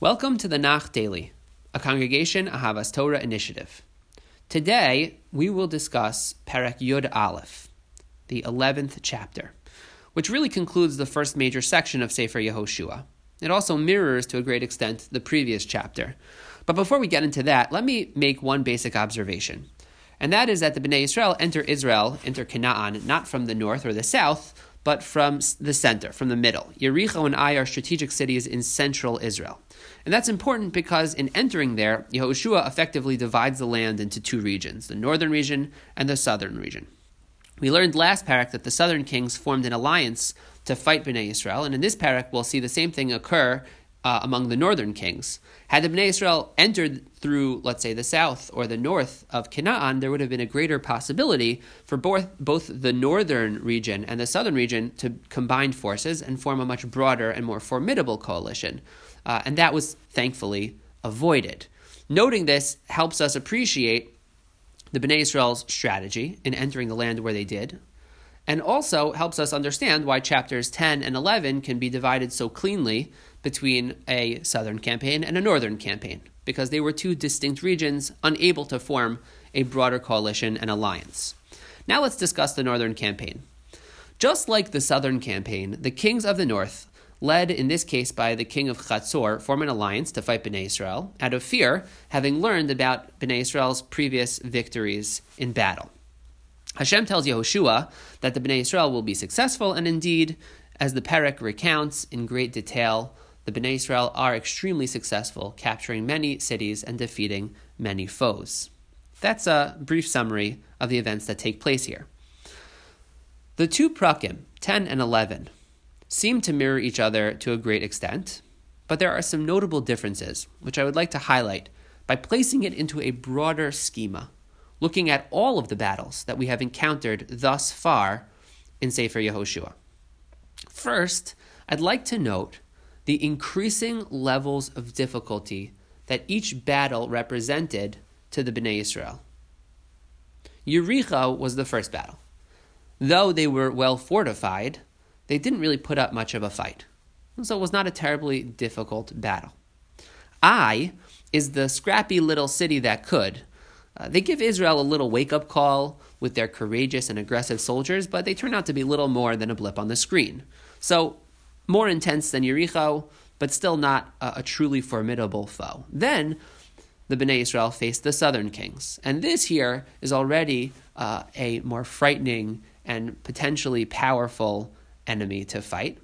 Welcome to the Nach Daily, a Congregation Ahavas Torah initiative. Today, we will discuss Perek Yud Aleph, the 11th chapter, which really concludes the first major section of Sefer Yehoshua. It also mirrors, to a great extent, the previous chapter. But before we get into that, let me make one basic observation. And that is that the Bnei Israel enter Israel, enter Canaan, not from the north or the south, but from the center, from the middle. Yericho and Ai are strategic cities in central Israel. And that's important because in entering there, Yehoshua effectively divides the land into two regions, the northern region and the southern region. We learned last perek that the southern kings formed an alliance to fight Bnei Israel, and in this perek we'll see the same thing occur uh, among the northern kings. Had the Bnei Israel entered through, let's say, the south or the north of Canaan, there would have been a greater possibility for both, both the northern region and the southern region to combine forces and form a much broader and more formidable coalition. Uh, and that was thankfully avoided. Noting this helps us appreciate the Bnei Israel's strategy in entering the land where they did, and also helps us understand why chapters 10 and 11 can be divided so cleanly between a southern campaign and a northern campaign, because they were two distinct regions unable to form a broader coalition and alliance. Now let's discuss the northern campaign. Just like the southern campaign, the kings of the north, led in this case by the king of Chatzor, form an alliance to fight Bnei Israel out of fear, having learned about Bnei Israel's previous victories in battle. Hashem tells Yehoshua that the Bnei Israel will be successful, and indeed, as the Perek recounts in great detail, the Bnei Israel are extremely successful, capturing many cities and defeating many foes. That's a brief summary of the events that take place here. The two prakim, 10 and 11, seem to mirror each other to a great extent, but there are some notable differences, which I would like to highlight by placing it into a broader schema, looking at all of the battles that we have encountered thus far in Sefer Yehoshua. First, I'd like to note the increasing levels of difficulty that each battle represented to the Bnei Israel. Yericho was the first battle. Though they were well fortified, they didn't really put up much of a fight. So it was not a terribly difficult battle. Ai is the scrappy little city that could. Uh, they give Israel a little wake up call with their courageous and aggressive soldiers, but they turn out to be little more than a blip on the screen. So, more intense than Yericho, but still not a, a truly formidable foe. Then, the Bnei Israel faced the southern kings. And this here is already uh, a more frightening and potentially powerful enemy to fight.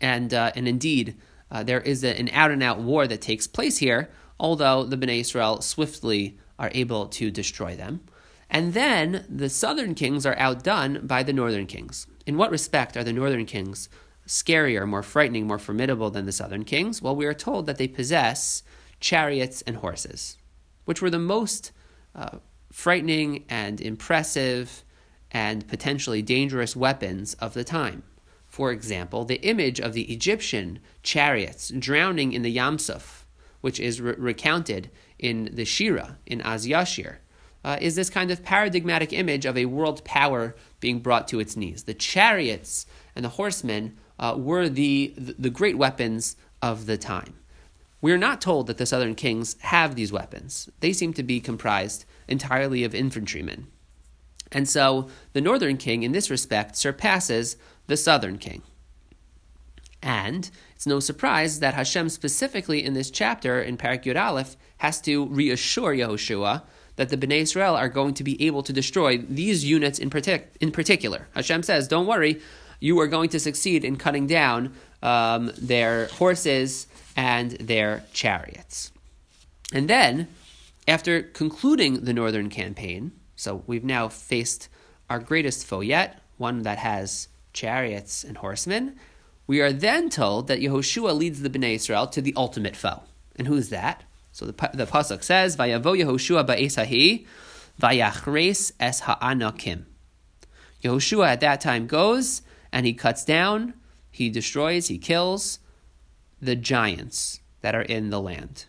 And, uh, and indeed, uh, there is a, an out and out war that takes place here, although the Bnei Israel swiftly are able to destroy them. And then the southern kings are outdone by the northern kings. In what respect are the northern kings scarier, more frightening, more formidable than the southern kings? Well, we are told that they possess chariots and horses, which were the most uh, frightening and impressive and potentially dangerous weapons of the time. For example, the image of the Egyptian chariots drowning in the Yam Suf, which is re- recounted in the Shira, in Az Yashir, uh, is this kind of paradigmatic image of a world power being brought to its knees. The chariots and the horsemen uh, were the, the great weapons of the time. We are not told that the southern kings have these weapons. They seem to be comprised entirely of infantrymen. And so the northern king, in this respect, surpasses the southern king. And it's no surprise that Hashem, specifically in this chapter in Perek Yud Aleph, has to reassure Yehoshua that the Bnei Israel are going to be able to destroy these units in, partic- in particular. Hashem says, Don't worry, you are going to succeed in cutting down um, their horses and their chariots. And then, after concluding the northern campaign, so we've now faced our greatest foe yet, one that has chariots and horsemen. We are then told that Yehoshua leads the Bnei Israel to the ultimate foe. And who's that? So the, the Pasuk says, Vayavo Yehoshua ba'es hahi, vayachres es ha'anakim. Yehoshua at that time goes and he cuts down, he destroys, he kills the giants that are in the land.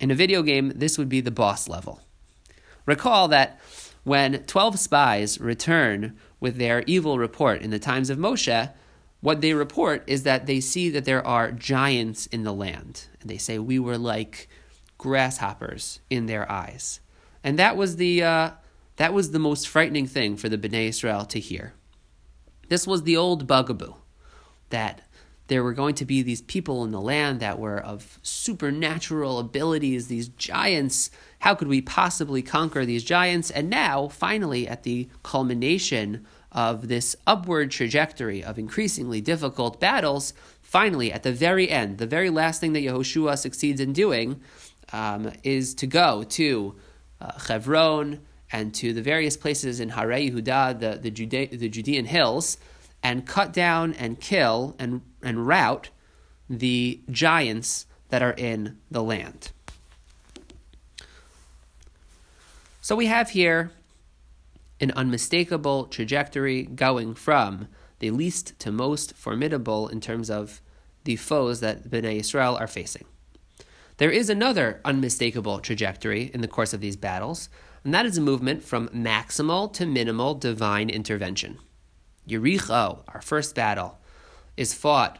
In a video game, this would be the boss level. Recall that when 12 spies return with their evil report in the times of Moshe, what they report is that they see that there are giants in the land. And they say, We were like grasshoppers in their eyes. And that was the, uh, that was the most frightening thing for the Bnei Israel to hear. This was the old bugaboo that there were going to be these people in the land that were of supernatural abilities, these giants. How could we possibly conquer these giants? And now, finally, at the culmination of this upward trajectory of increasingly difficult battles, finally, at the very end, the very last thing that Yehoshua succeeds in doing um, is to go to uh, Chevron and to the various places in Hare Yehuda, the, the, the Judean hills, and cut down and kill and, and rout the giants that are in the land. So we have here an unmistakable trajectory going from the least to most formidable in terms of the foes that Bnei Israel are facing. There is another unmistakable trajectory in the course of these battles, and that is a movement from maximal to minimal divine intervention. Yericho, our first battle, is fought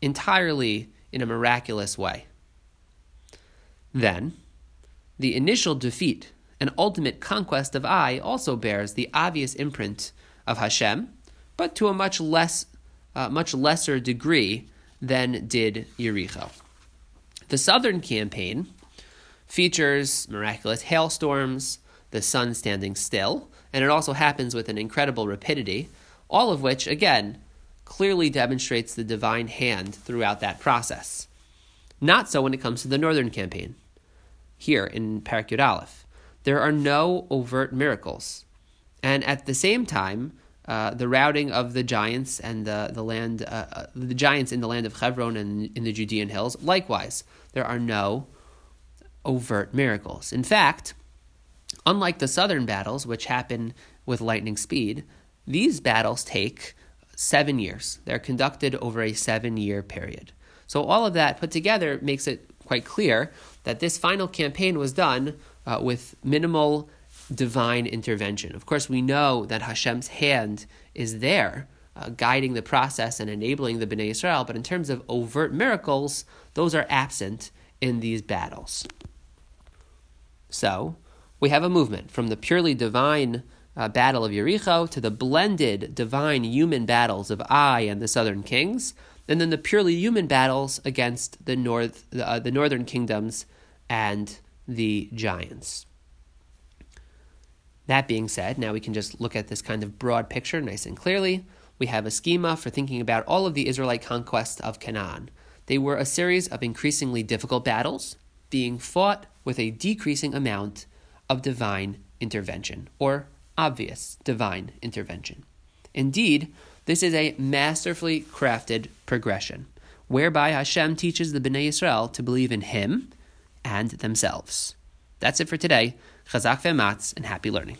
entirely in a miraculous way. Then, the initial defeat and ultimate conquest of Ai also bears the obvious imprint of Hashem, but to a much less, uh, much lesser degree than did Yericho. The southern campaign features miraculous hailstorms, the sun standing still, and it also happens with an incredible rapidity, all of which, again, clearly demonstrates the divine hand throughout that process. Not so when it comes to the northern campaign. Here in Perek Aleph, there are no overt miracles. And at the same time, uh, the routing of the giants and the, the land, uh, uh, the giants in the land of Hebron and in the Judean hills, likewise, there are no overt miracles. In fact, unlike the southern battles, which happen with lightning speed, these battles take seven years. They're conducted over a seven year period. So, all of that put together makes it quite clear that this final campaign was done uh, with minimal divine intervention. Of course, we know that Hashem's hand is there, uh, guiding the process and enabling the Bnei Israel, but in terms of overt miracles, those are absent in these battles. So, we have a movement from the purely divine uh, battle of Yericho to the blended divine human battles of Ai and the southern kings, and then the purely human battles against the north, uh, the northern kingdoms and the giants. That being said, now we can just look at this kind of broad picture nice and clearly. We have a schema for thinking about all of the Israelite conquests of Canaan. They were a series of increasingly difficult battles being fought with a decreasing amount of divine intervention, or obvious divine intervention. Indeed, this is a masterfully crafted progression, whereby Hashem teaches the Bnei Israel to believe in Him and themselves. That's it for today. Chazak ve'matz and happy learning.